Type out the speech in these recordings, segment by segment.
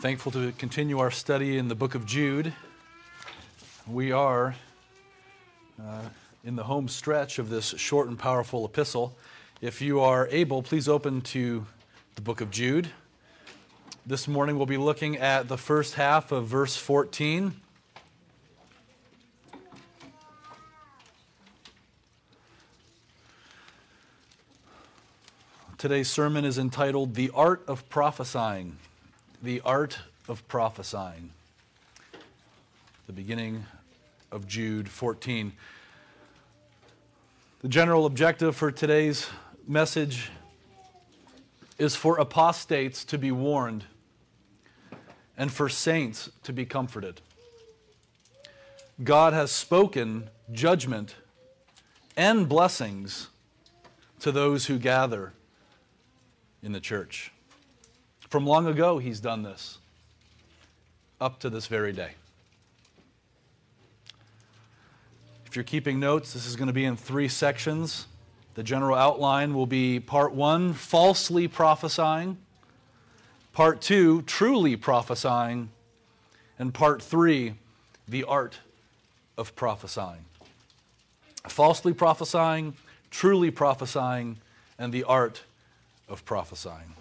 Thankful to continue our study in the book of Jude. We are uh, in the home stretch of this short and powerful epistle. If you are able, please open to the book of Jude. This morning we'll be looking at the first half of verse 14. Today's sermon is entitled The Art of Prophesying. The Art of Prophesying. The beginning of Jude 14. The general objective for today's message is for apostates to be warned and for saints to be comforted. God has spoken judgment and blessings to those who gather in the church. From long ago, He's done this, up to this very day. If you're keeping notes, this is going to be in three sections. The general outline will be part one, falsely prophesying, part two, truly prophesying, and part three, the art of prophesying. Falsely prophesying, truly prophesying, and the art of prophesying.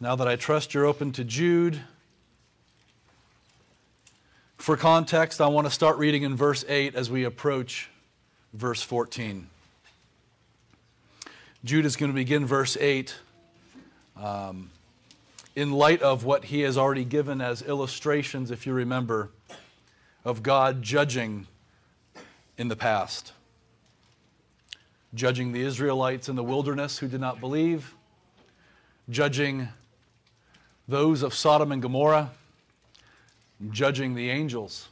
Now that I trust you're open to Jude, for context, I want to start reading in verse 8 as we approach verse 14. Jude is going to begin verse 8 um, in light of what he has already given as illustrations, if you remember, of God judging in the past. Judging the Israelites in the wilderness who did not believe, judging those of Sodom and Gomorrah judging the angels.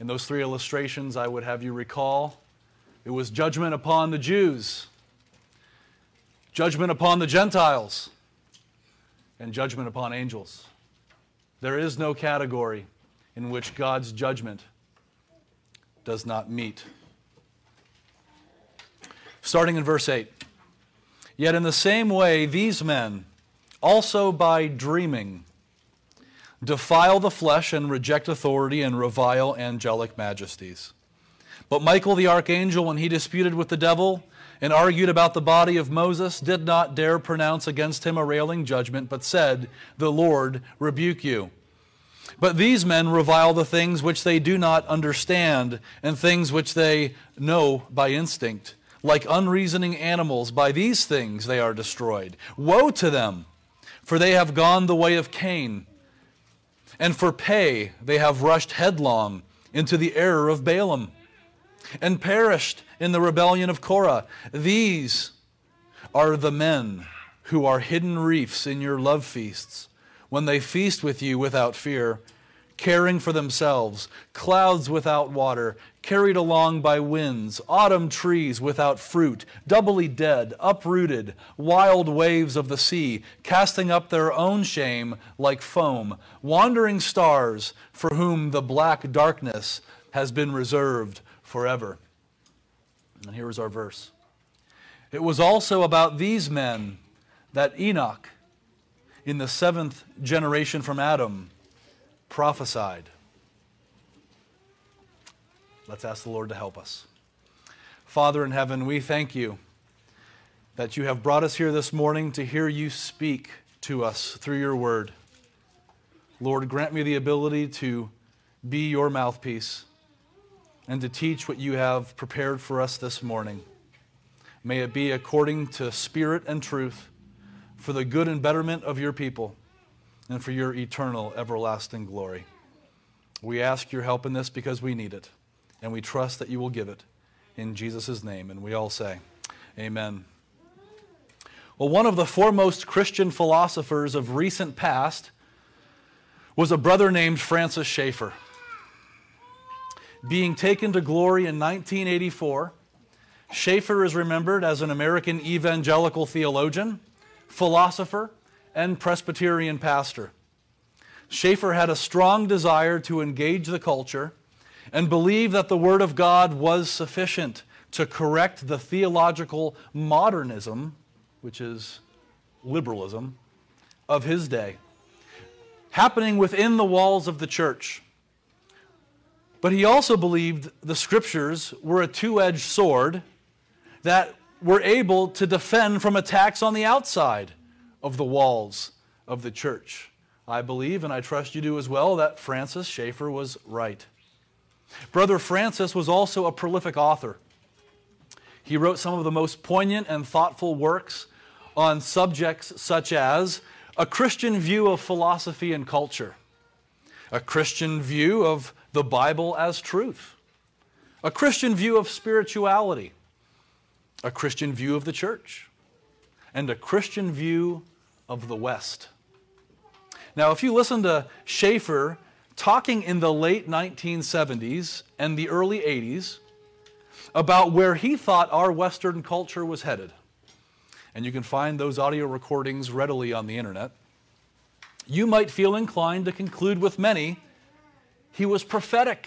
In those three illustrations, I would have you recall it was judgment upon the Jews, judgment upon the Gentiles, and judgment upon angels. There is no category in which God's judgment does not meet. Starting in verse 8. Yet in the same way, these men, also by dreaming, defile the flesh and reject authority and revile angelic majesties. But Michael the archangel, when he disputed with the devil and argued about the body of Moses, did not dare pronounce against him a railing judgment, but said, The Lord rebuke you. But these men revile the things which they do not understand, and things which they know by instinct. Like unreasoning animals, by these things they are destroyed. Woe to them! For they have gone the way of Cain and for pay they have rushed headlong into the error of Balaam and perished in the rebellion of Korah. These are the men who are hidden reefs in your love feasts when they feast with you without fear caring for themselves, clouds without water, carried along by winds, autumn trees without fruit, doubly dead, uprooted, wild waves of the sea, casting up their own shame like foam, wandering stars for whom the black darkness has been reserved forever. And here is our verse. It was also about these men that Enoch, in the seventh generation from Adam, prophesied. Let's ask the Lord to help us. Father in heaven, we thank you that you have brought us here this morning to hear you speak to us through your word. Lord, grant me the ability to be your mouthpiece and to teach what you have prepared for us this morning. May it be according to spirit and truth for the good and betterment of your people and for your eternal, everlasting glory. We ask your help in this because we need it, and we trust that you will give it in Jesus' name. And we all say, Amen. Well, one of the foremost Christian philosophers of recent past was a brother named Francis Schaeffer. Being taken to glory in 1984, Schaeffer is remembered as an American evangelical theologian, philosopher, and Presbyterian pastor. Schaeffer had a strong desire to engage the culture and believe that the Word of God was sufficient to correct the theological modernism which is liberalism, of his day, happening within the walls of the church. But he also believed the scriptures were a two edged sword that were able to defend from attacks on the outside of the walls of the church. I believe, and I trust you do as well, that Francis Schaeffer was right. Brother Francis was also a prolific author. He wrote some of the most poignant and thoughtful works on subjects such as a Christian view of philosophy and culture, a Christian view of the Bible as truth, a Christian view of spirituality, a Christian view of the church, and a Christian view of the West. Now, if you listen to Schaeffer talking in the late 1970s and the early 80s about where he thought our Western culture was headed, and you can find those audio recordings readily on the internet, you might feel inclined to conclude with many he was prophetic.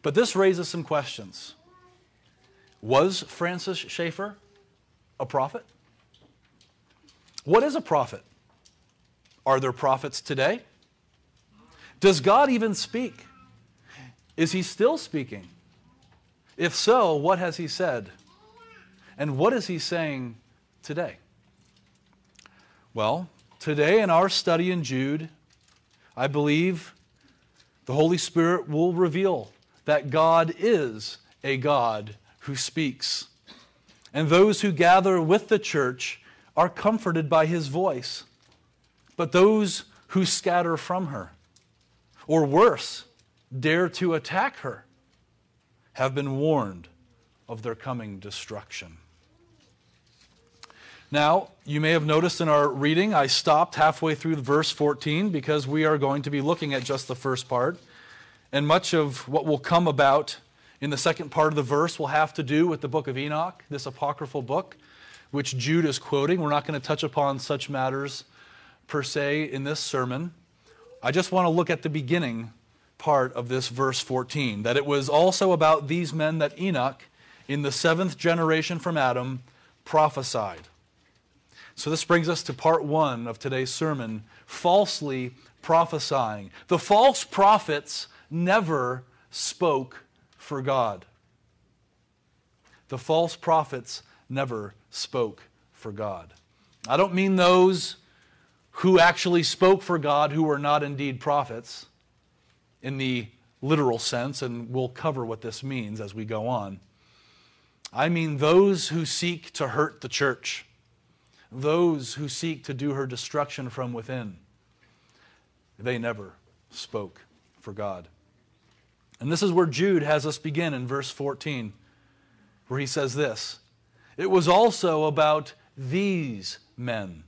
But this raises some questions. Was Francis Schaeffer a prophet? What is a prophet? Are there prophets today? Does God even speak? Is he still speaking? If so, what has he said? And what is he saying today? Well, today in our study in Jude, I believe the Holy Spirit will reveal that God is a God who speaks. And those who gather with the church are comforted by his voice. But those who scatter from her, or worse, dare to attack her, have been warned of their coming destruction. Now, you may have noticed in our reading, I stopped halfway through verse 14 because we are going to be looking at just the first part. And much of what will come about in the second part of the verse will have to do with the book of Enoch, this apocryphal book, which Jude is quoting. We're not going to touch upon such matters per se in this sermon. I just want to look at the beginning part of this verse 14 that it was also about these men that Enoch, in the seventh generation from Adam, prophesied. So, this brings us to part one of today's sermon falsely prophesying. The false prophets never spoke for God. The false prophets never spoke for God. I don't mean those who actually spoke for God who were not indeed prophets in the literal sense, and we'll cover what this means as we go on. I mean those who seek to hurt the church those who seek to do her destruction from within. They never spoke for God. And this is where Jude has us begin in verse 14, where he says this It was also about these men.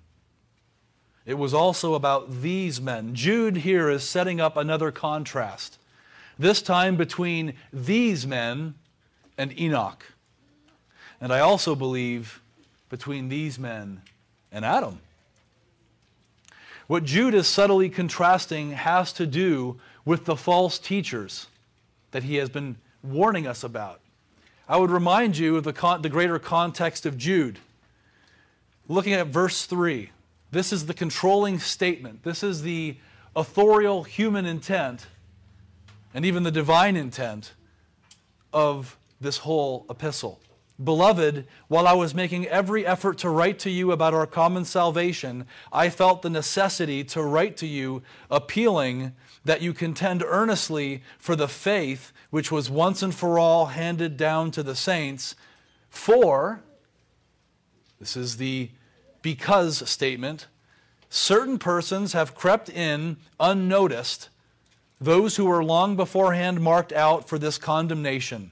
It was also about these men. Jude here is setting up another contrast, this time between these men and Enoch. And I also believe between these men and Adam. What Jude is subtly contrasting has to do with the false teachers that he has been warning us about. I would remind you of the, con- the greater context of Jude. Looking at verse 3, this is the controlling statement. This is the authorial human intent and even the divine intent of this whole epistle. Beloved, while I was making every effort to write to you about our common salvation, I felt the necessity to write to you, appealing that you contend earnestly for the faith which was once and for all handed down to the saints. For, this is the because statement, certain persons have crept in unnoticed, those who were long beforehand marked out for this condemnation,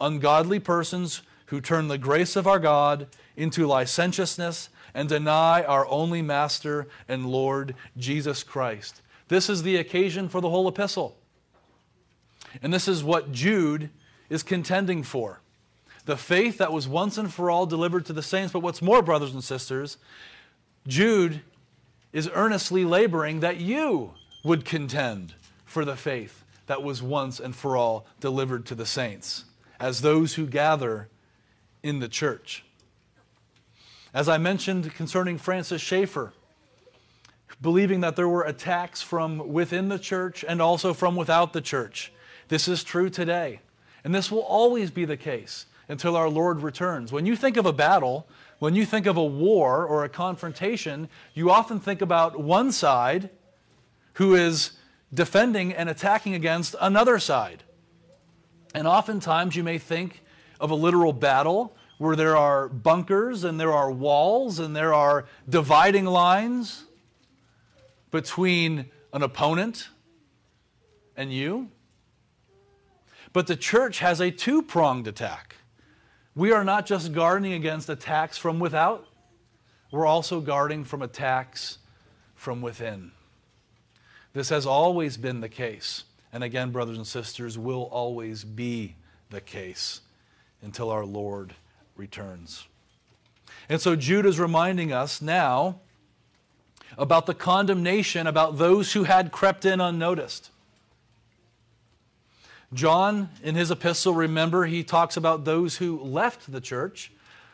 ungodly persons who turn the grace of our God into licentiousness and deny our only Master and Lord Jesus Christ. This is the occasion for the whole epistle. And this is what Jude is contending for the faith that was once and for all delivered to the saints. But what's more, brothers and sisters, Jude is earnestly laboring that you would contend for the faith that was once and for all delivered to the saints, as those who gather in the church. As I mentioned concerning Francis Schaeffer, believing that there were attacks from within the church and also from without the church. This is true today. And this will always be the case until our Lord returns. When you think of a battle, when you think of a war or a confrontation, you often think about one side who is defending and attacking against another side. And oftentimes you may think of a literal battle where there are bunkers and there are walls and there are dividing lines between an opponent and you. But the church has a two pronged attack. We are not just guarding against attacks from without, we're also guarding from attacks from within. This has always been the case. And again, brothers and sisters, will always be the case until our Lord returns. And so Jude is reminding us now about the condemnation about those who had crept in unnoticed. John, in his epistle, remember, he talks about those who left the church,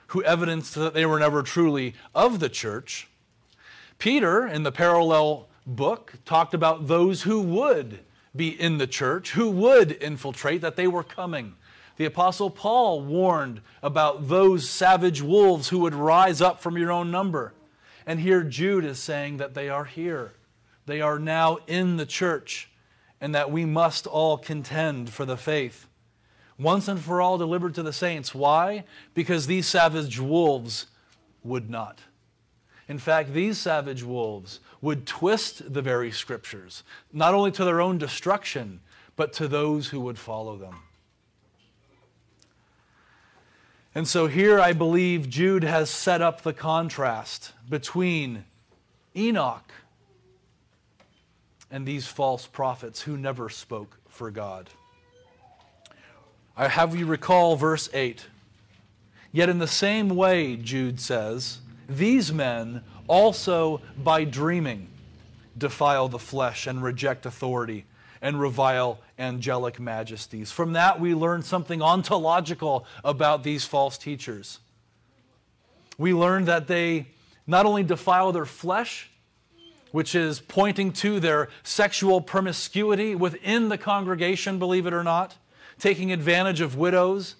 who evidenced that they were never truly of the church. Peter, in the parallel book, talked about those who would be in the church, who would infiltrate, that they were coming. The Apostle Paul warned about those savage wolves who would rise up from your own number. And here Jude is saying that they are here. They are now in the church and that we must all contend for the faith. Once and for all delivered to the saints. Why? Because these savage wolves would not. In fact, these savage wolves would twist the very scriptures, not only to their own destruction, but to those who would follow them. And so here I believe Jude has set up the contrast between Enoch and these false prophets who never spoke for God. I have you recall verse 8. Yet in the same way, Jude says, these men also by dreaming defile the flesh and reject authority and revile angelic majesties. From that, we learn something ontological about these false teachers. We learn that they not only defile their flesh, which is pointing to their sexual promiscuity within the congregation, believe it or not, taking advantage of widows,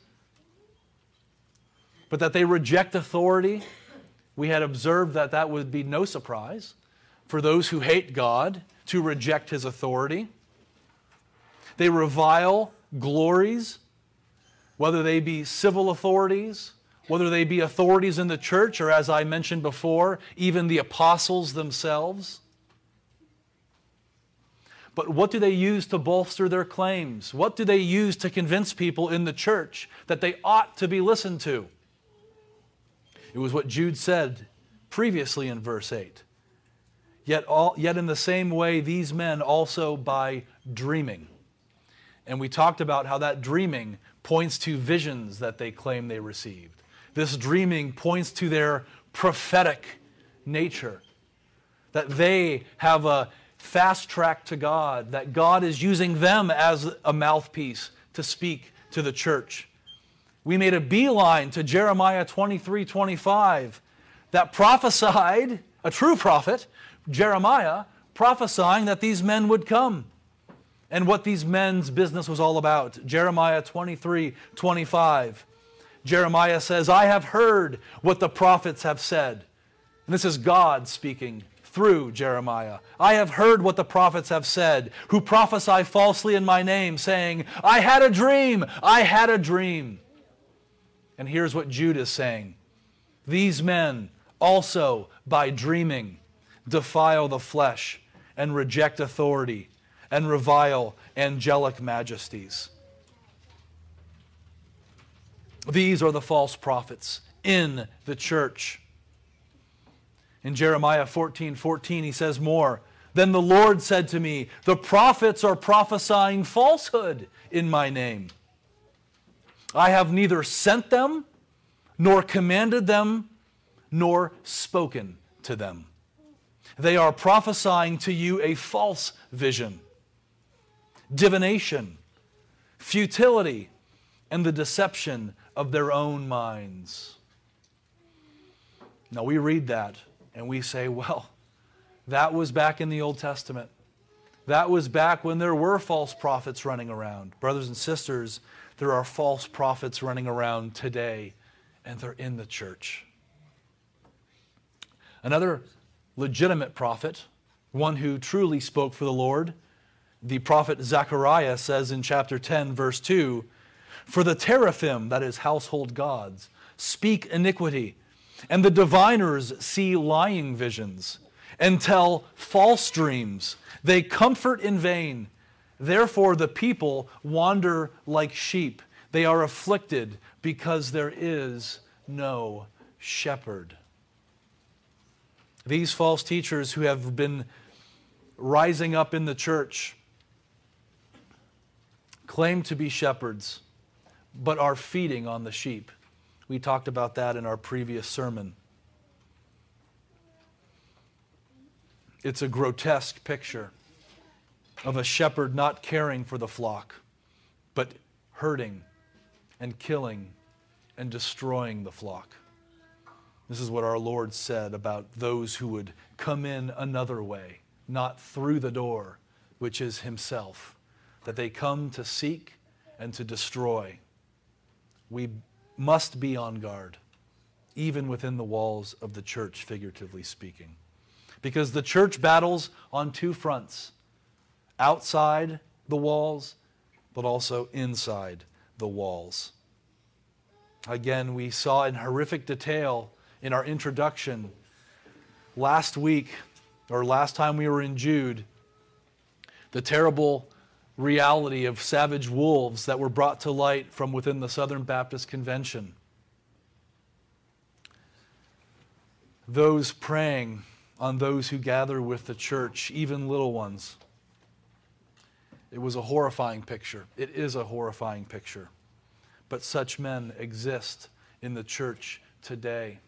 but that they reject authority. We had observed that that would be no surprise for those who hate God to reject his authority. They revile glories, whether they be civil authorities, whether they be authorities in the church, or as I mentioned before, even the apostles themselves. But what do they use to bolster their claims? What do they use to convince people in the church that they ought to be listened to? It was what Jude said previously in verse 8. Yet, all, yet in the same way, these men also by dreaming. And we talked about how that dreaming points to visions that they claim they received. This dreaming points to their prophetic nature, that they have a fast track to God, that God is using them as a mouthpiece to speak to the church. We made a beeline to Jeremiah 23 25 that prophesied, a true prophet, Jeremiah, prophesying that these men would come and what these men's business was all about. Jeremiah 23 25. Jeremiah says, I have heard what the prophets have said. And this is God speaking through Jeremiah. I have heard what the prophets have said, who prophesy falsely in my name, saying, I had a dream, I had a dream. And here's what Jude is saying These men also, by dreaming, defile the flesh and reject authority and revile angelic majesties. These are the false prophets in the church. In Jeremiah 14 14, he says more. Then the Lord said to me, The prophets are prophesying falsehood in my name. I have neither sent them, nor commanded them, nor spoken to them. They are prophesying to you a false vision, divination, futility, and the deception of their own minds. Now we read that and we say, well, that was back in the Old Testament. That was back when there were false prophets running around. Brothers and sisters, there are false prophets running around today, and they're in the church. Another legitimate prophet, one who truly spoke for the Lord, the prophet Zechariah says in chapter 10, verse 2 For the teraphim, that is, household gods, speak iniquity, and the diviners see lying visions and tell false dreams. They comfort in vain. Therefore, the people wander like sheep. They are afflicted because there is no shepherd. These false teachers who have been rising up in the church claim to be shepherds, but are feeding on the sheep. We talked about that in our previous sermon. It's a grotesque picture of a shepherd not caring for the flock, but hurting and killing and destroying the flock. This is what our Lord said about those who would come in another way, not through the door, which is Himself, that they come to seek and to destroy. We must be on guard, even within the walls of the church, figuratively speaking. Because the church battles on two fronts outside the walls, but also inside the walls. Again, we saw in horrific detail in our introduction last week, or last time we were in Jude, the terrible reality of savage wolves that were brought to light from within the Southern Baptist Convention. Those preying on those who gather with the church, even little ones. It was a horrifying picture. It is a horrifying picture. But such men exist in the church today.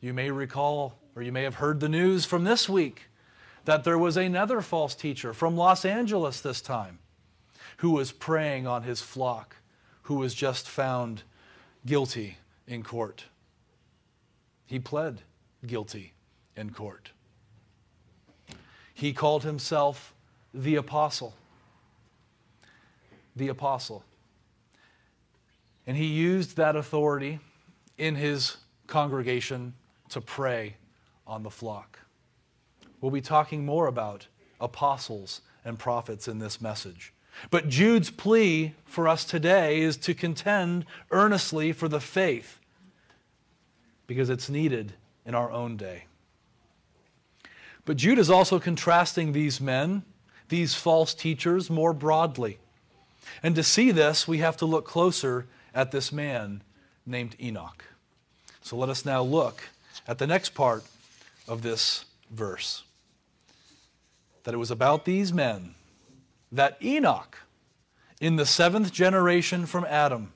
You may recall, or you may have heard the news from this week that there was another false teacher from Los Angeles this time who was preying on his flock, who was just found guilty in court. He pled guilty in court. He called himself the apostle. The apostle. And he used that authority in his congregation to prey on the flock. We'll be talking more about apostles and prophets in this message. But Jude's plea for us today is to contend earnestly for the faith because it's needed in our own day. But Jude is also contrasting these men, these false teachers, more broadly. And to see this, we have to look closer at this man named Enoch. So let us now look at the next part of this verse. That it was about these men that Enoch, in the seventh generation from Adam,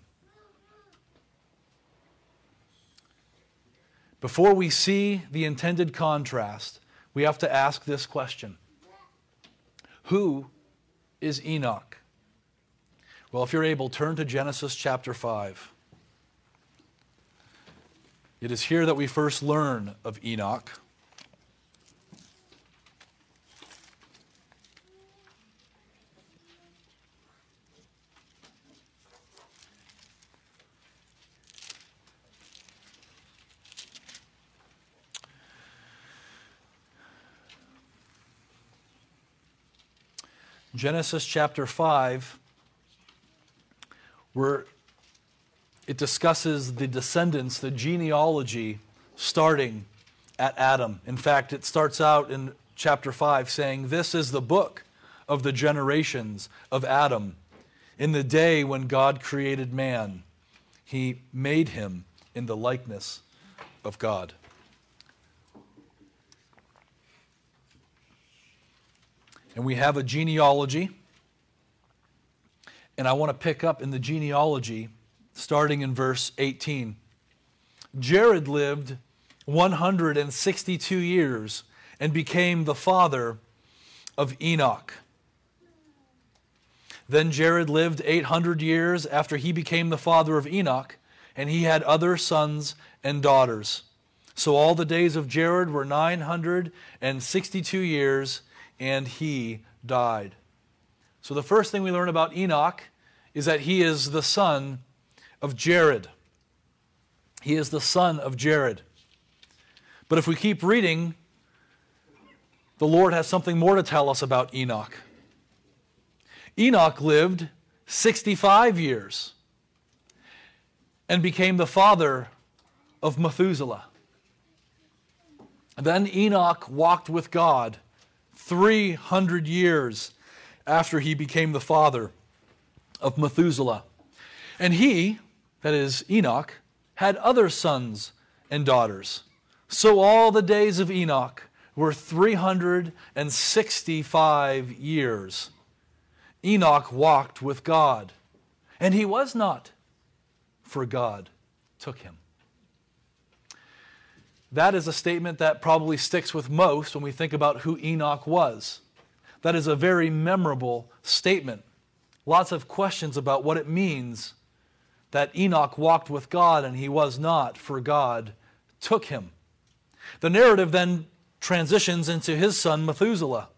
before we see the intended contrast, we have to ask this question Who is Enoch? Well, if you're able, turn to Genesis chapter 5. It is here that we first learn of Enoch. Genesis chapter 5, where it discusses the descendants, the genealogy starting at Adam. In fact, it starts out in chapter 5 saying, This is the book of the generations of Adam. In the day when God created man, he made him in the likeness of God. And we have a genealogy. And I want to pick up in the genealogy starting in verse 18. Jared lived 162 years and became the father of Enoch. Then Jared lived 800 years after he became the father of Enoch, and he had other sons and daughters. So all the days of Jared were 962 years, and he died. So the first thing we learn about Enoch is that he is the son of Jared. He is the son of Jared. But if we keep reading, the Lord has something more to tell us about Enoch. Enoch lived 65 years and became the father of Methuselah. Then Enoch walked with God 300 years after he became the father of Methuselah. And he, that is Enoch, had other sons and daughters. So all the days of Enoch were 365 years. Enoch walked with God, and he was not, for God took him. That is a statement that probably sticks with most when we think about who Enoch was. That is a very memorable statement. Lots of questions about what it means that Enoch walked with God and he was not, for God took him. The narrative then transitions into his son Methuselah.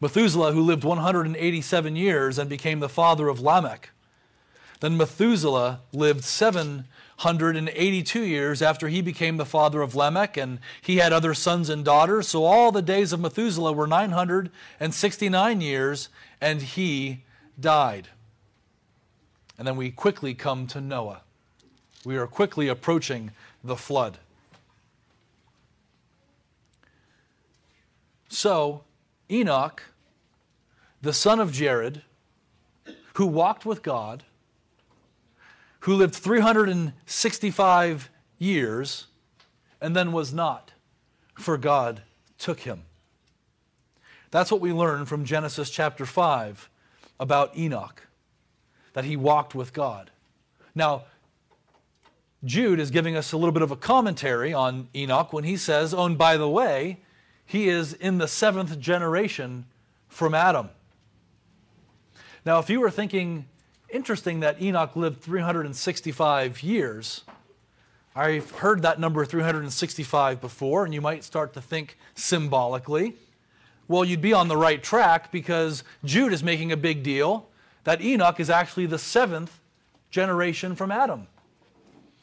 Methuselah, who lived 187 years and became the father of Lamech. Then Methuselah lived 782 years after he became the father of Lamech, and he had other sons and daughters. So all the days of Methuselah were 969 years, and he died. And then we quickly come to Noah. We are quickly approaching the flood. So, Enoch, the son of Jared, who walked with God, who lived 365 years, and then was not, for God took him. That's what we learn from Genesis chapter 5 about Enoch, that he walked with God. Now, Jude is giving us a little bit of a commentary on Enoch when he says, Oh, and by the way, he is in the seventh generation from Adam. Now, if you were thinking, interesting that Enoch lived 365 years, I've heard that number 365 before, and you might start to think symbolically. Well, you'd be on the right track because Jude is making a big deal that Enoch is actually the seventh generation from Adam.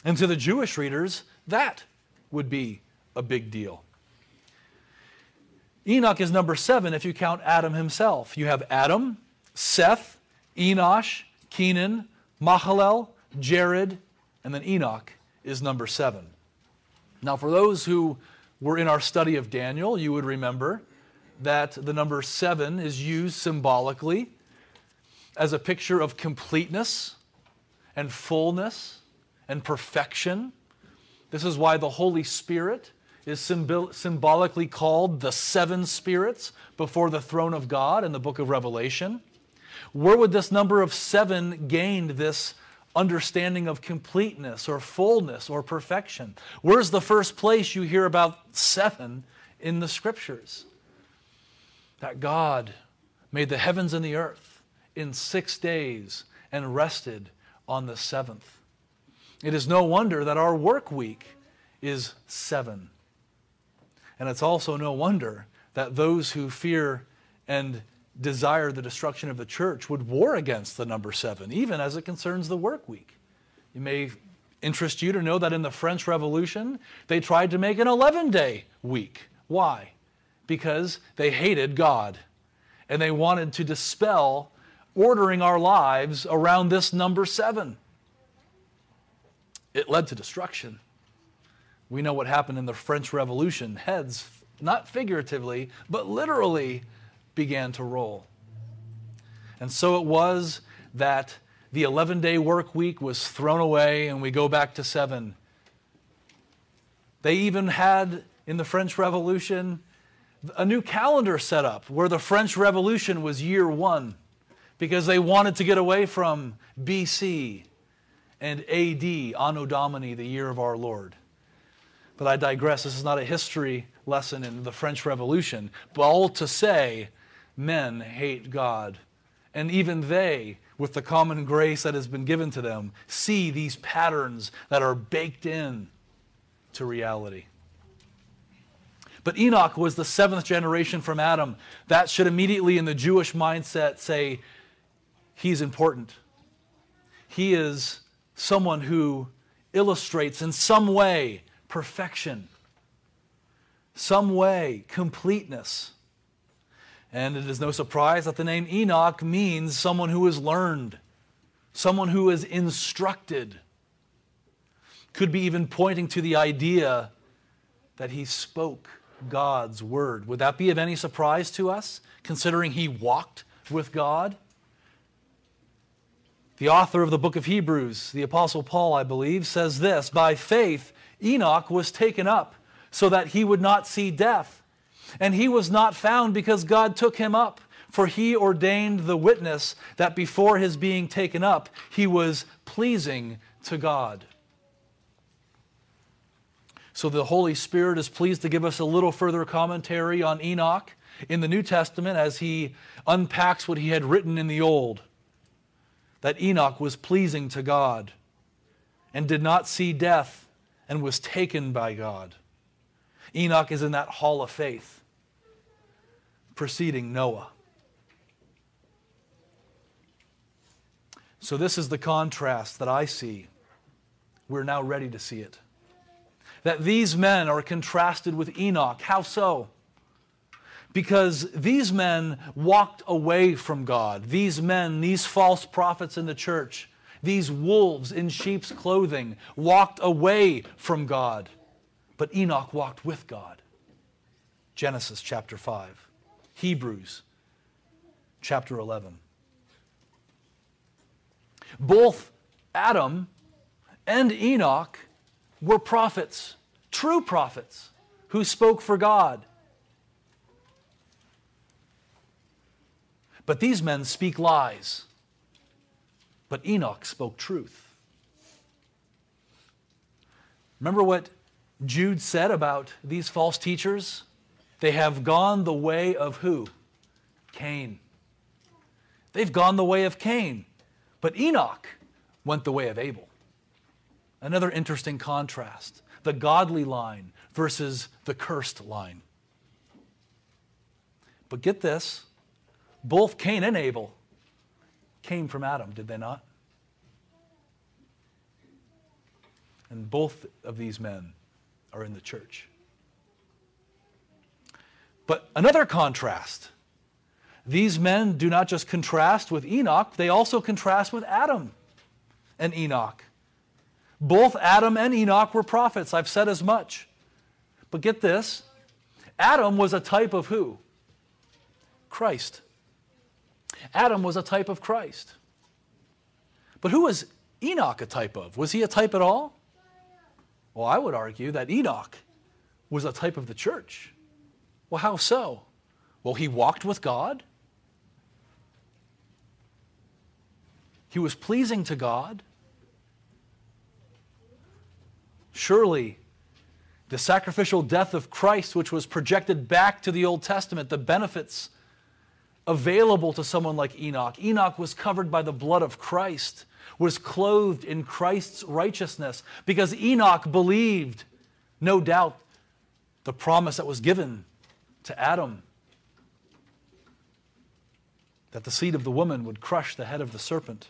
And to the Jewish readers, that would be a big deal. Enoch is number seven if you count Adam himself. You have Adam, Seth, Enosh, Kenan, Mahalalel, Jared, and then Enoch is number seven. Now, for those who were in our study of Daniel, you would remember that the number seven is used symbolically as a picture of completeness and fullness and perfection. This is why the Holy Spirit is symbol- symbolically called the seven spirits before the throne of God in the book of Revelation. Where would this number of seven gain this understanding of completeness or fullness or perfection? Where's the first place you hear about seven in the scriptures? That God made the heavens and the earth in six days and rested on the seventh. It is no wonder that our work week is seven. And it's also no wonder that those who fear and desire the destruction of the church would war against the number seven, even as it concerns the work week. It may interest you to know that in the French Revolution, they tried to make an 11 day week. Why? Because they hated God and they wanted to dispel ordering our lives around this number seven. It led to destruction. We know what happened in the French Revolution. Heads, not figuratively, but literally, began to roll. And so it was that the 11 day work week was thrown away and we go back to seven. They even had in the French Revolution a new calendar set up where the French Revolution was year one because they wanted to get away from BC and AD, Anno Domini, the year of our Lord. But I digress. This is not a history lesson in the French Revolution, but all to say, men hate God. And even they, with the common grace that has been given to them, see these patterns that are baked in to reality. But Enoch was the seventh generation from Adam. That should immediately, in the Jewish mindset, say he's important. He is someone who illustrates in some way perfection, some way completeness. And it is no surprise that the name Enoch means someone who is learned, someone who is instructed. Could be even pointing to the idea that he spoke God's word. Would that be of any surprise to us, considering he walked with God? The author of the book of Hebrews, the Apostle Paul, I believe, says this By faith, Enoch was taken up so that he would not see death. And he was not found because God took him up, for he ordained the witness that before his being taken up, he was pleasing to God. So the Holy Spirit is pleased to give us a little further commentary on Enoch in the New Testament as he unpacks what he had written in the Old. That Enoch was pleasing to God and did not see death and was taken by God. Enoch is in that hall of faith, preceding Noah. So, this is the contrast that I see. We're now ready to see it that these men are contrasted with Enoch. How so? Because these men walked away from God. These men, these false prophets in the church, these wolves in sheep's clothing, walked away from God. But Enoch walked with God. Genesis chapter 5, Hebrews chapter 11. Both Adam and Enoch were prophets, true prophets, who spoke for God. But these men speak lies. But Enoch spoke truth. Remember what Jude said about these false teachers? They have gone the way of who? Cain. They've gone the way of Cain. But Enoch went the way of Abel. Another interesting contrast the godly line versus the cursed line. But get this both Cain and Abel came from Adam, did they not? And both of these men are in the church. But another contrast these men do not just contrast with Enoch, they also contrast with Adam and Enoch. Both Adam and Enoch were prophets. I've said as much. But get this Adam was a type of who? Christ. Adam was a type of Christ. But who was Enoch a type of? Was he a type at all? Well, I would argue that Enoch was a type of the church. Well, how so? Well, he walked with God. He was pleasing to God. Surely, the sacrificial death of Christ, which was projected back to the Old Testament, the benefits available to someone like Enoch. Enoch was covered by the blood of Christ, was clothed in Christ's righteousness, because Enoch believed, no doubt, the promise that was given to Adam that the seed of the woman would crush the head of the serpent.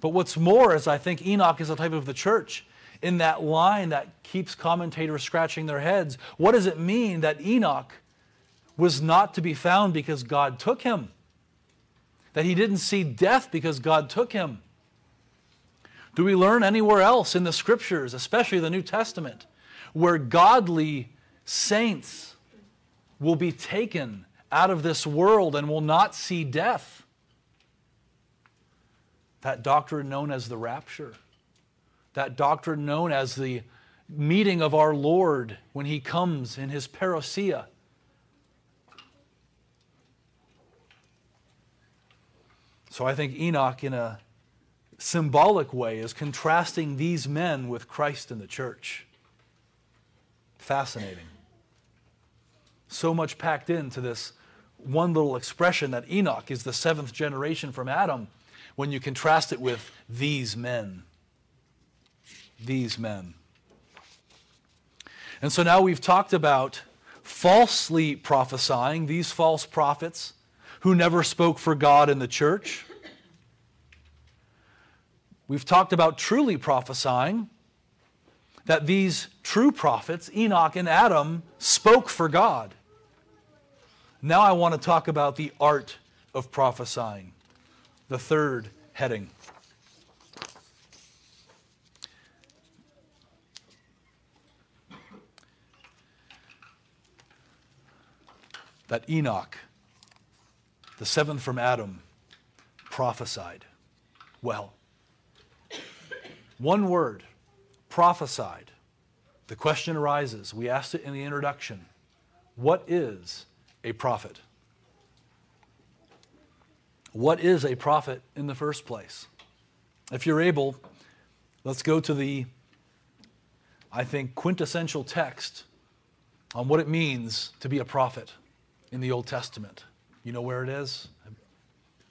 But what's more is I think Enoch is a type of the church in that line that keeps commentators scratching their heads. What does it mean that Enoch was not to be found because God took him? That he didn't see death because God took him? Do we learn anywhere else in the scriptures, especially the New Testament, where godly saints will be taken out of this world and will not see death? That doctrine known as the rapture that doctrine known as the meeting of our Lord when he comes in his parousia. So I think Enoch, in a symbolic way, is contrasting these men with Christ in the church. Fascinating. So much packed into this one little expression that Enoch is the seventh generation from Adam when you contrast it with these men these men. And so now we've talked about falsely prophesying, these false prophets who never spoke for God in the church. We've talked about truly prophesying, that these true prophets, Enoch and Adam, spoke for God. Now I want to talk about the art of prophesying, the third heading. That Enoch, the seventh from Adam, prophesied well. One word, prophesied. The question arises, we asked it in the introduction what is a prophet? What is a prophet in the first place? If you're able, let's go to the, I think, quintessential text on what it means to be a prophet in the Old Testament. You know where it is?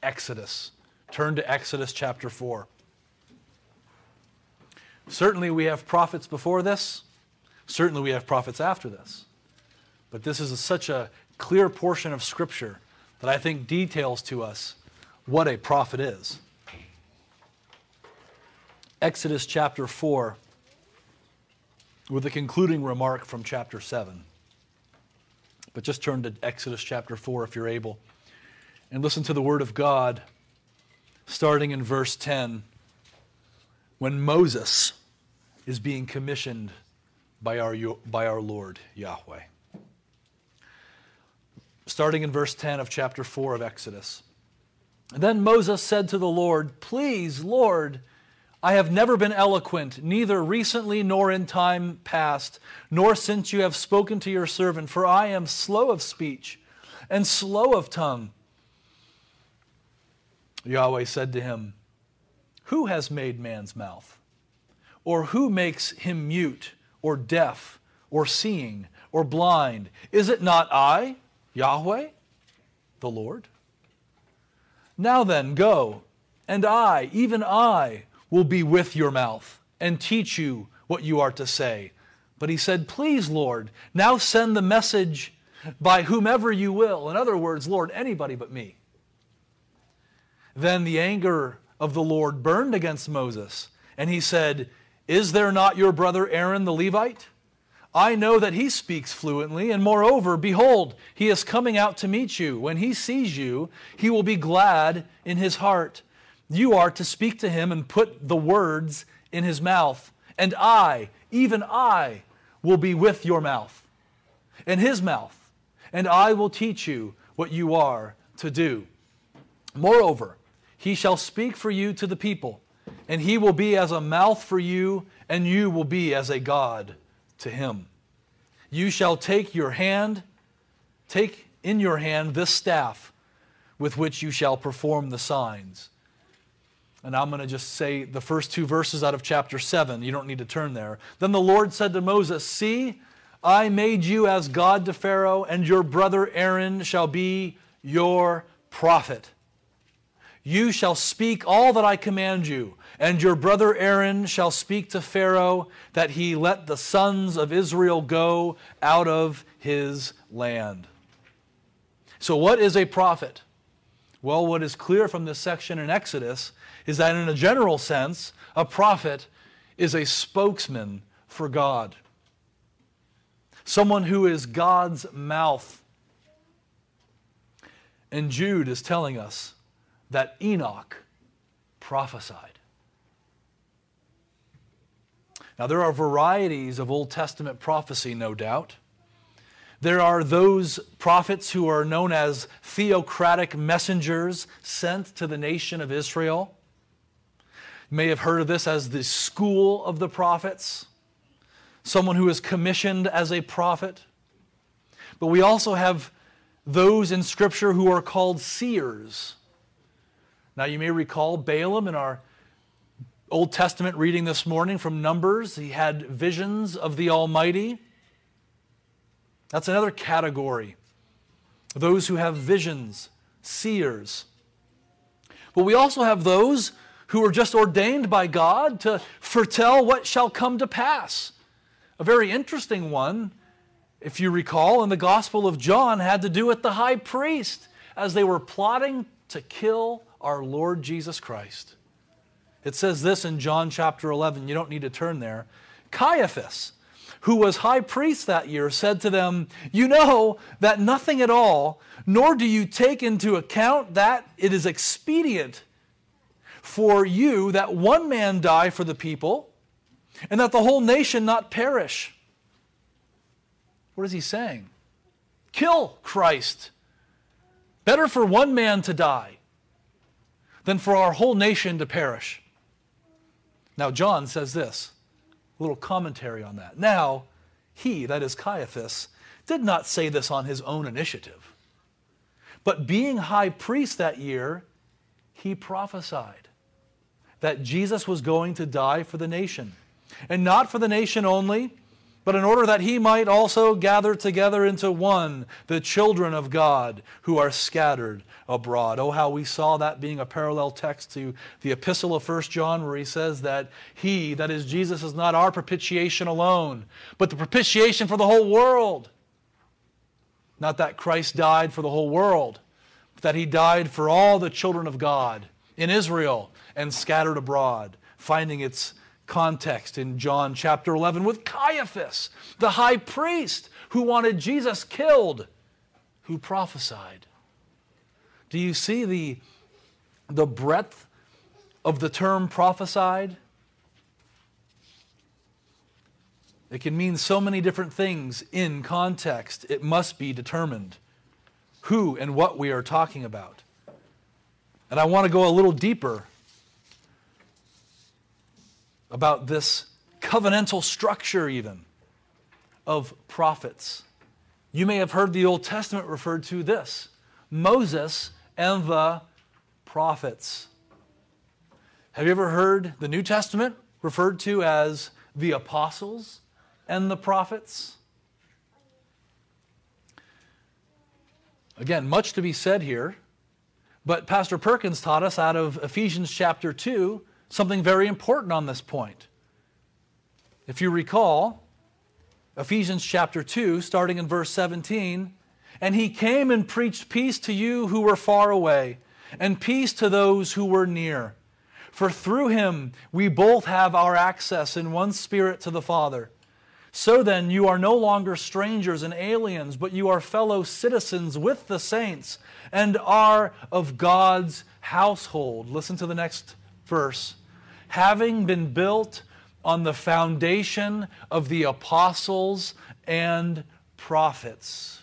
Exodus. Turn to Exodus chapter 4. Certainly, we have prophets before this. Certainly, we have prophets after this. But this is a, such a clear portion of Scripture that I think details to us what a prophet is. Exodus chapter 4, with a concluding remark from chapter 7. But just turn to Exodus chapter 4 if you're able and listen to the word of God starting in verse 10 when Moses is being commissioned by our, by our Lord Yahweh starting in verse 10 of chapter 4 of Exodus. then Moses said to the Lord, Please, Lord, I have never been eloquent, neither recently nor in time past, nor since you have spoken to your servant, for I am slow of speech and slow of tongue. Yahweh said to him, Who has made man's mouth? Or who makes him mute, or deaf, or seeing, or blind? Is it not I? Yahweh, the Lord. Now then, go, and I, even I, will be with your mouth and teach you what you are to say. But he said, Please, Lord, now send the message by whomever you will. In other words, Lord, anybody but me. Then the anger of the Lord burned against Moses, and he said, Is there not your brother Aaron the Levite? I know that he speaks fluently, and moreover, behold, he is coming out to meet you. When he sees you, he will be glad in his heart. You are to speak to him and put the words in his mouth. And I, even I, will be with your mouth, and his mouth, and I will teach you what you are to do. Moreover, he shall speak for you to the people, and he will be as a mouth for you, and you will be as a God to him. You shall take your hand, take in your hand this staff with which you shall perform the signs. And I'm going to just say the first two verses out of chapter 7. You don't need to turn there. Then the Lord said to Moses, See, I made you as God to Pharaoh, and your brother Aaron shall be your prophet. You shall speak all that I command you, and your brother Aaron shall speak to Pharaoh that he let the sons of Israel go out of his land. So, what is a prophet? Well, what is clear from this section in Exodus is that, in a general sense, a prophet is a spokesman for God. Someone who is God's mouth. And Jude is telling us that Enoch prophesied. Now, there are varieties of Old Testament prophecy, no doubt. There are those prophets who are known as theocratic messengers sent to the nation of Israel. You may have heard of this as the school of the prophets, someone who is commissioned as a prophet. But we also have those in Scripture who are called seers. Now, you may recall Balaam in our Old Testament reading this morning from Numbers. He had visions of the Almighty. That's another category. Those who have visions, seers. But we also have those who are just ordained by God to foretell what shall come to pass. A very interesting one, if you recall, in the Gospel of John had to do with the high priest as they were plotting to kill our Lord Jesus Christ. It says this in John chapter 11. You don't need to turn there. Caiaphas, who was high priest that year, said to them, You know that nothing at all, nor do you take into account that it is expedient for you that one man die for the people, and that the whole nation not perish. What is he saying? Kill Christ. Better for one man to die than for our whole nation to perish. Now, John says this, a little commentary on that. Now, he, that is Caiaphas, did not say this on his own initiative. But being high priest that year, he prophesied that Jesus was going to die for the nation. And not for the nation only, but in order that he might also gather together into one the children of God who are scattered abroad. Oh, how we saw that being a parallel text to the epistle of 1 John, where he says that he, that is Jesus, is not our propitiation alone, but the propitiation for the whole world. Not that Christ died for the whole world, but that he died for all the children of God in Israel and scattered abroad, finding its context in John chapter 11 with Caiaphas, the high priest who wanted Jesus killed, who prophesied. Do you see the, the breadth of the term prophesied? It can mean so many different things in context. It must be determined who and what we are talking about. And I want to go a little deeper about this covenantal structure, even of prophets. You may have heard the Old Testament referred to this Moses and the prophets. Have you ever heard the New Testament referred to as the apostles and the prophets? Again, much to be said here, but Pastor Perkins taught us out of Ephesians chapter 2 something very important on this point. If you recall, Ephesians chapter 2, starting in verse 17, and he came and preached peace to you who were far away, and peace to those who were near. For through him we both have our access in one spirit to the Father. So then, you are no longer strangers and aliens, but you are fellow citizens with the saints and are of God's household. Listen to the next verse having been built on the foundation of the apostles and prophets.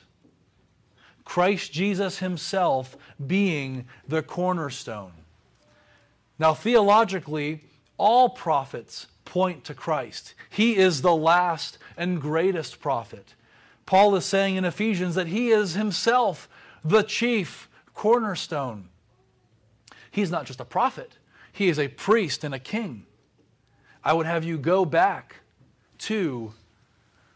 Christ Jesus himself being the cornerstone. Now, theologically, all prophets point to Christ. He is the last and greatest prophet. Paul is saying in Ephesians that he is himself the chief cornerstone. He's not just a prophet, he is a priest and a king. I would have you go back to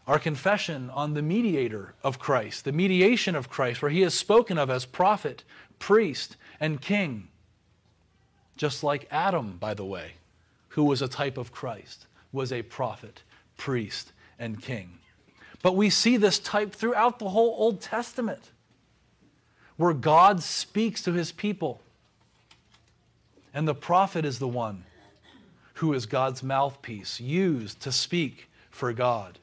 our confession on the mediator of Christ, the mediation of Christ, where he is spoken of as prophet, priest, and king. Just like Adam, by the way, who was a type of Christ, was a prophet, priest, and king. But we see this type throughout the whole Old Testament, where God speaks to his people and the prophet is the one who is God's mouthpiece, used to speak for God.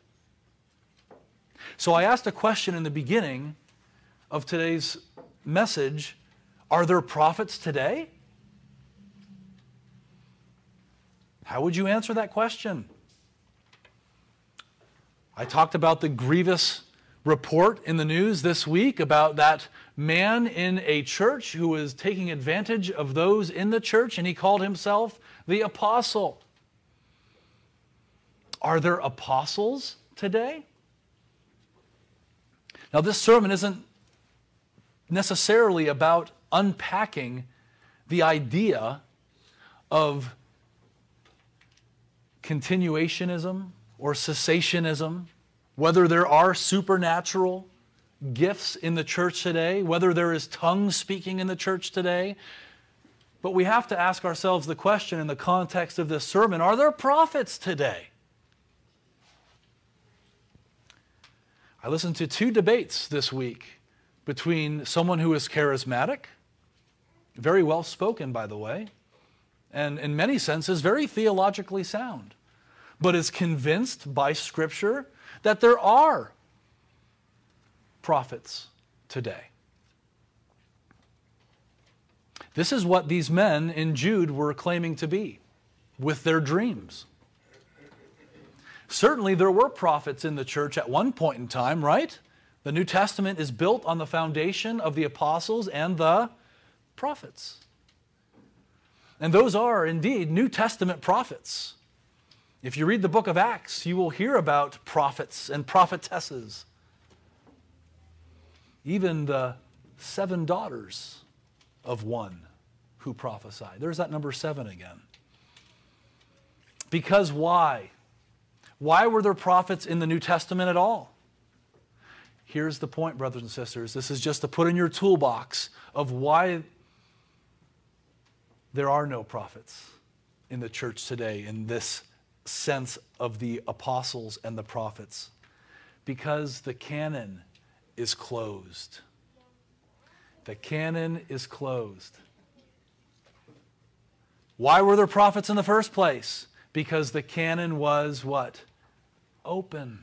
So I asked a question in the beginning of today's message Are there prophets today? How would you answer that question? I talked about the grievous report in the news this week about that man in a church who was taking advantage of those in the church, and he called himself the apostle. Are there apostles today? Now, this sermon isn't necessarily about unpacking the idea of continuationism or cessationism whether there are supernatural gifts in the church today, whether there is tongue speaking in the church today. But we have to ask ourselves the question in the context of this sermon are there prophets today? I listened to two debates this week between someone who is charismatic, very well spoken, by the way, and in many senses, very theologically sound, but is convinced by Scripture that there are prophets today. This is what these men in Jude were claiming to be with their dreams. Certainly, there were prophets in the church at one point in time, right? The New Testament is built on the foundation of the apostles and the prophets. And those are indeed New Testament prophets. If you read the book of Acts, you will hear about prophets and prophetesses. Even the seven daughters of one who prophesied. There's that number seven again. Because why? Why were there prophets in the New Testament at all? Here's the point, brothers and sisters. This is just to put in your toolbox of why there are no prophets in the church today in this sense of the apostles and the prophets. Because the canon is closed. The canon is closed. Why were there prophets in the first place? Because the canon was what? Open.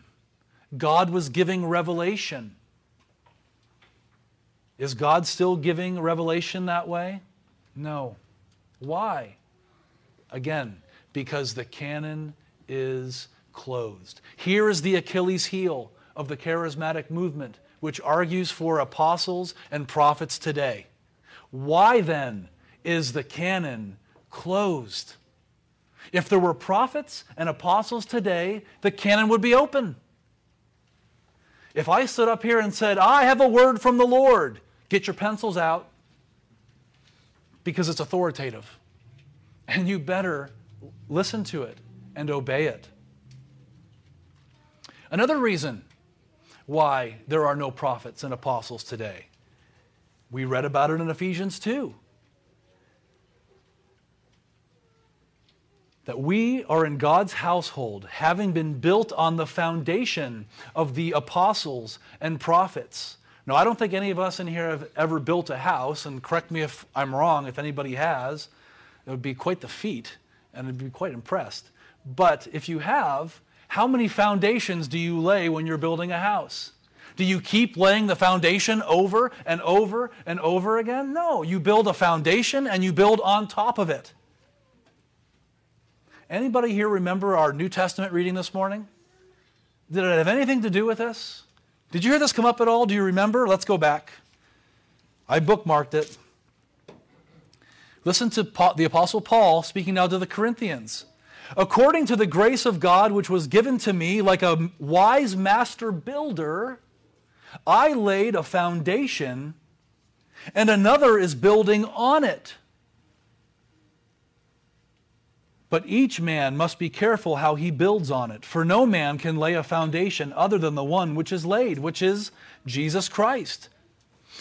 God was giving revelation. Is God still giving revelation that way? No. Why? Again, because the canon is closed. Here is the Achilles heel of the charismatic movement, which argues for apostles and prophets today. Why then is the canon closed? If there were prophets and apostles today, the canon would be open. If I stood up here and said, I have a word from the Lord, get your pencils out because it's authoritative. And you better listen to it and obey it. Another reason why there are no prophets and apostles today, we read about it in Ephesians 2. that we are in God's household, having been built on the foundation of the apostles and prophets. Now, I don't think any of us in here have ever built a house, and correct me if I'm wrong, if anybody has. It would be quite the feat, and I'd be quite impressed. But if you have, how many foundations do you lay when you're building a house? Do you keep laying the foundation over and over and over again? No, you build a foundation and you build on top of it. Anybody here remember our New Testament reading this morning? Did it have anything to do with this? Did you hear this come up at all? Do you remember? Let's go back. I bookmarked it. Listen to the Apostle Paul speaking now to the Corinthians. According to the grace of God which was given to me, like a wise master builder, I laid a foundation, and another is building on it. But each man must be careful how he builds on it, for no man can lay a foundation other than the one which is laid, which is Jesus Christ.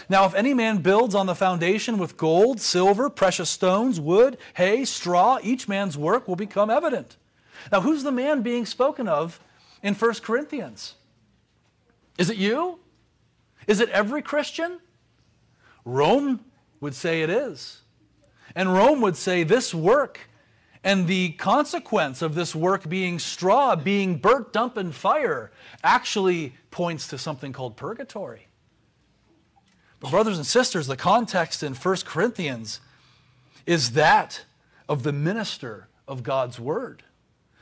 Now, if any man builds on the foundation with gold, silver, precious stones, wood, hay, straw, each man's work will become evident. Now, who's the man being spoken of in 1 Corinthians? Is it you? Is it every Christian? Rome would say it is. And Rome would say this work and the consequence of this work being straw, being burnt up in fire, actually points to something called purgatory. But, brothers and sisters, the context in 1 Corinthians is that of the minister of God's word.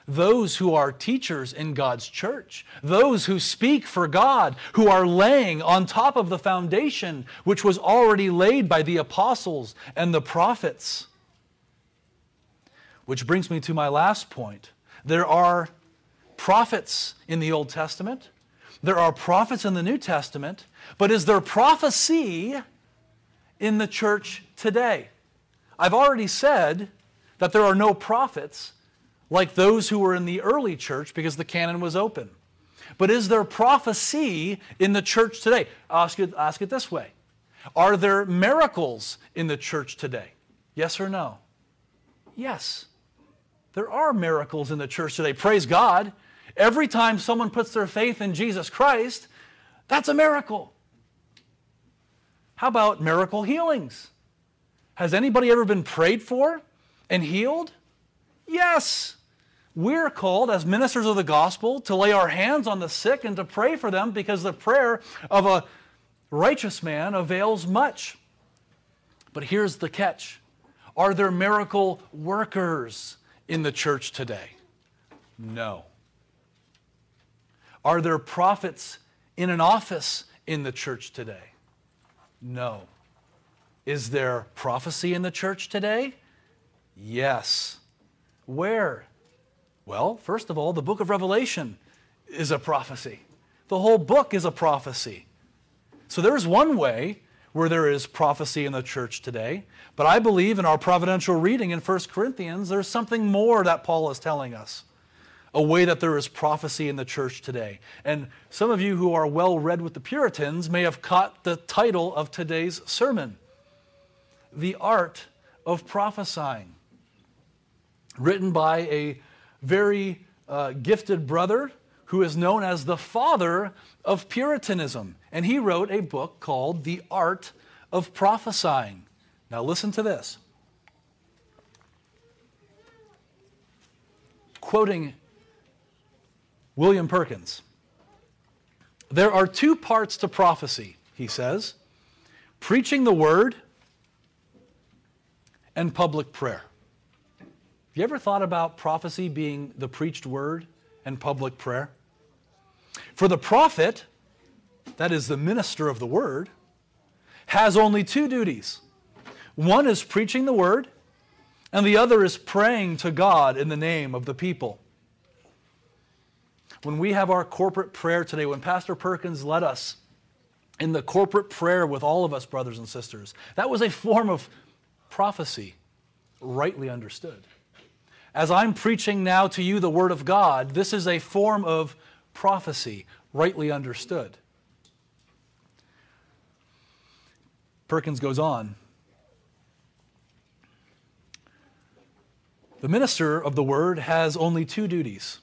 Those who are teachers in God's church, those who speak for God, who are laying on top of the foundation which was already laid by the apostles and the prophets. Which brings me to my last point. There are prophets in the Old Testament, there are prophets in the New Testament, but is there prophecy in the church today? I've already said that there are no prophets like those who were in the early church because the canon was open. But is there prophecy in the church today? I'll ask it, ask it this way Are there miracles in the church today? Yes or no? Yes. There are miracles in the church today. Praise God. Every time someone puts their faith in Jesus Christ, That's a miracle. How about miracle healings? Has anybody ever been prayed for and healed? Yes. We're called as ministers of the gospel to lay our hands on the sick and to pray for them because the prayer of a righteous man avails much. But here's the catch Are there miracle workers in the church today? No. Are there prophets in an office in the church today? No. Is there prophecy in the church today? Yes. Where? Well, first of all, the book of Revelation is a prophecy. The whole book is a prophecy. So there's one way where there is prophecy in the church today. But I believe in our providential reading in 1 Corinthians, there's something more that Paul is telling us. A way that there is prophecy in the church today. And some of you who are well read with the Puritans may have caught the title of today's sermon The Art of Prophesying, written by a very uh, gifted brother who is known as the father of Puritanism. And he wrote a book called The Art of Prophesying. Now, listen to this. Quoting William Perkins There are two parts to prophecy, he says preaching the word and public prayer. Have you ever thought about prophecy being the preached word and public prayer? For the prophet, that is the minister of the word, has only two duties. One is preaching the word, and the other is praying to God in the name of the people. When we have our corporate prayer today, when Pastor Perkins led us in the corporate prayer with all of us, brothers and sisters, that was a form of prophecy, rightly understood. As I'm preaching now to you the Word of God, this is a form of prophecy, rightly understood. Perkins goes on. The minister of the Word has only two duties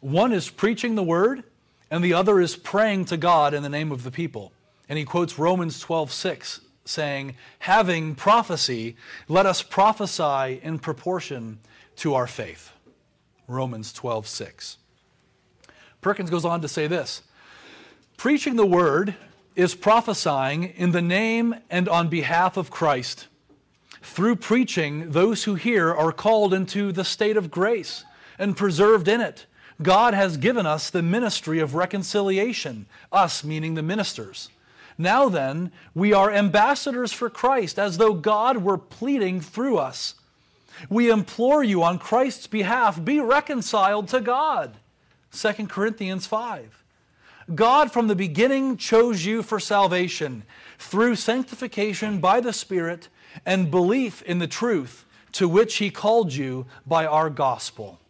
one is preaching the Word, and the other is praying to God in the name of the people. And he quotes Romans 12 6, saying, Having prophecy, let us prophesy in proportion to our faith. Romans 12, 6. Perkins goes on to say this Preaching the word is prophesying in the name and on behalf of Christ. Through preaching, those who hear are called into the state of grace and preserved in it. God has given us the ministry of reconciliation, us meaning the ministers. Now then, we are ambassadors for Christ, as though God were pleading through us. We implore you on Christ's behalf, be reconciled to God. 2 Corinthians 5. God from the beginning chose you for salvation through sanctification by the Spirit and belief in the truth to which he called you by our gospel.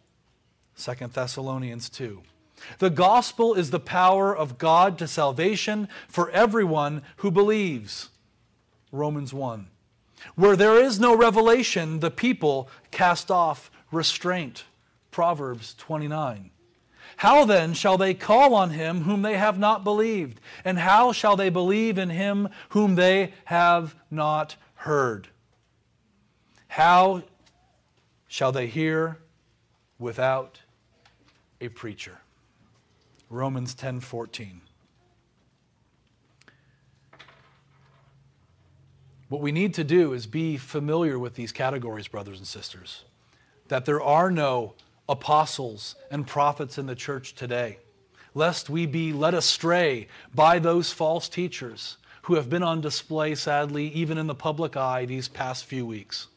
2 Thessalonians 2. The gospel is the power of God to salvation for everyone who believes. Romans 1. Where there is no revelation, the people cast off restraint. Proverbs 29. How then shall they call on him whom they have not believed? And how shall they believe in him whom they have not heard? How shall they hear without a preacher? Romans 10:14. What we need to do is be familiar with these categories, brothers and sisters. That there are no apostles and prophets in the church today, lest we be led astray by those false teachers who have been on display, sadly, even in the public eye these past few weeks.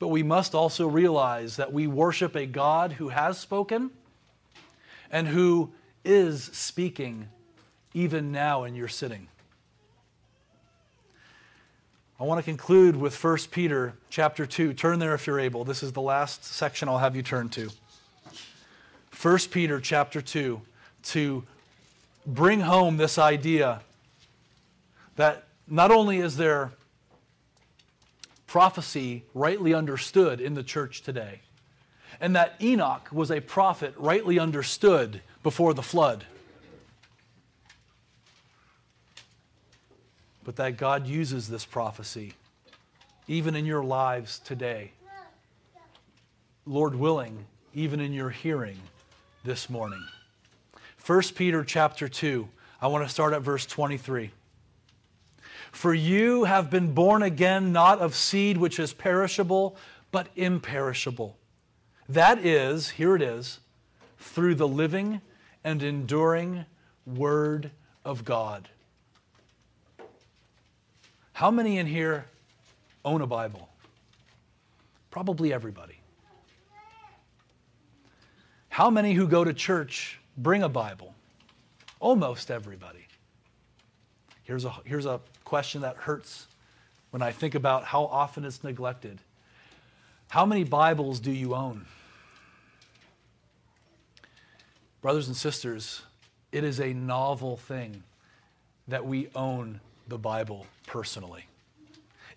But we must also realize that we worship a God who has spoken and who is speaking even now in your sitting. I want to conclude with 1 Peter chapter 2. Turn there if you're able. This is the last section I'll have you turn to. 1 Peter chapter 2 to bring home this idea that not only is there prophecy rightly understood in the church today, and that Enoch was a prophet rightly understood before the flood. but that God uses this prophecy even in your lives today. Lord willing, even in your hearing this morning. 1 Peter chapter 2, I want to start at verse 23. For you have been born again, not of seed which is perishable, but imperishable. That is, here it is, through the living and enduring Word of God. How many in here own a Bible? Probably everybody. How many who go to church bring a Bible? Almost everybody. Here's a, here's a question that hurts when I think about how often it's neglected. How many Bibles do you own? Brothers and sisters, it is a novel thing that we own the Bible personally.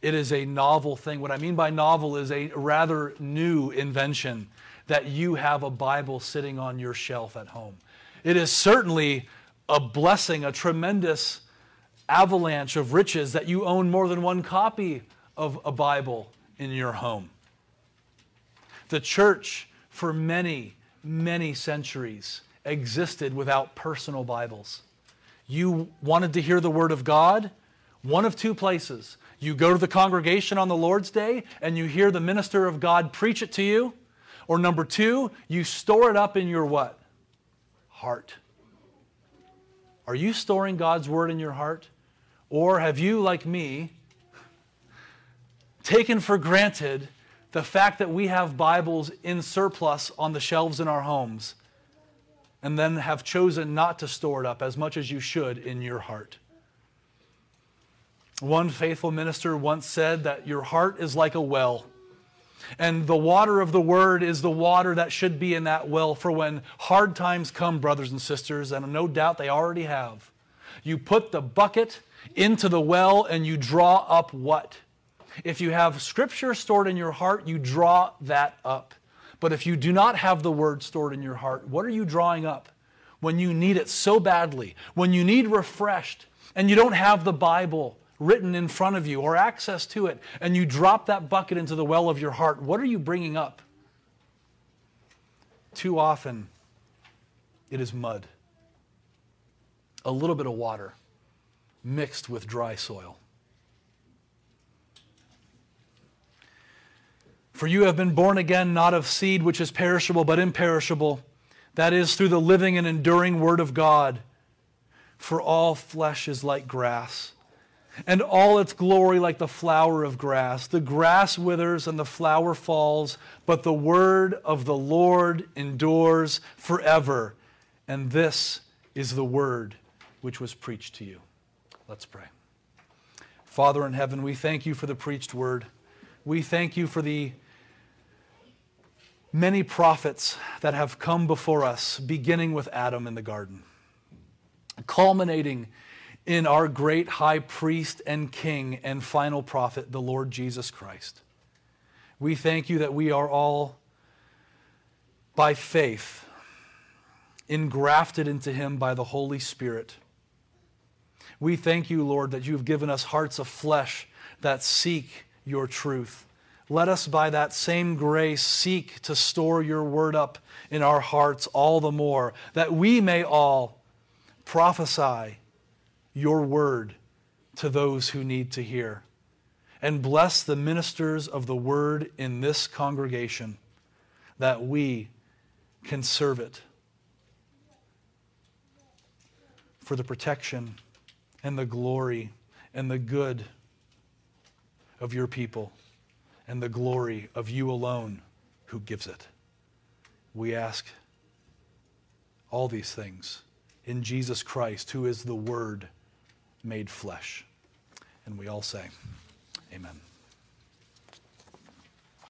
It is a novel thing. What I mean by novel is a rather new invention that you have a Bible sitting on your shelf at home. It is certainly a blessing, a tremendous avalanche of riches that you own more than one copy of a Bible in your home. The church, for many, many centuries, existed without personal Bibles. You wanted to hear the Word of God? One of two places. You go to the congregation on the Lord's Day and you hear the minister of God preach it to you. Or number two, you store it up in your what? Heart. Are you storing God's Word in your heart? Or have you, like me, taken for granted the fact that we have Bibles in surplus on the shelves in our homes and then have chosen not to store it up as much as you should in your heart. One faithful minister once said that your heart is like a well, and the water of the word is the water that should be in that well for when hard times come, brothers and sisters, and no doubt they already have. You put the bucket into the well and you draw up what? If you have scripture stored in your heart, you draw that up. But if you do not have the word stored in your heart, what are you drawing up when you need it so badly? When you need refreshed and you don't have the Bible written in front of you or access to it, and you drop that bucket into the well of your heart, what are you bringing up? Too often, it is mud, a little bit of water mixed with dry soil. For you have been born again, not of seed which is perishable, but imperishable. That is, through the living and enduring Word of God. For all flesh is like grass, and all its glory like the flower of grass. The grass withers and the flower falls, but the Word of the Lord endures forever. And this is the Word which was preached to you. Let's pray. Father in heaven, we thank you for the preached Word. We thank you for the many prophets that have come before us, beginning with Adam in the garden, culminating in our great high priest and king and final prophet, the Lord Jesus Christ. We thank you that we are all, by faith, engrafted into him by the Holy Spirit. We thank you, Lord, that you have given us hearts of flesh that seek your truth. Let us, by that same grace, seek to store your word up in our hearts all the more, that we may all prophesy your word to those who need to hear. And bless the ministers of the word in this congregation, that we can serve it for the protection and the glory and the good of your people and the glory of you alone who gives it. We ask all these things in Jesus Christ, who is the Word made flesh. And we all say, Amen.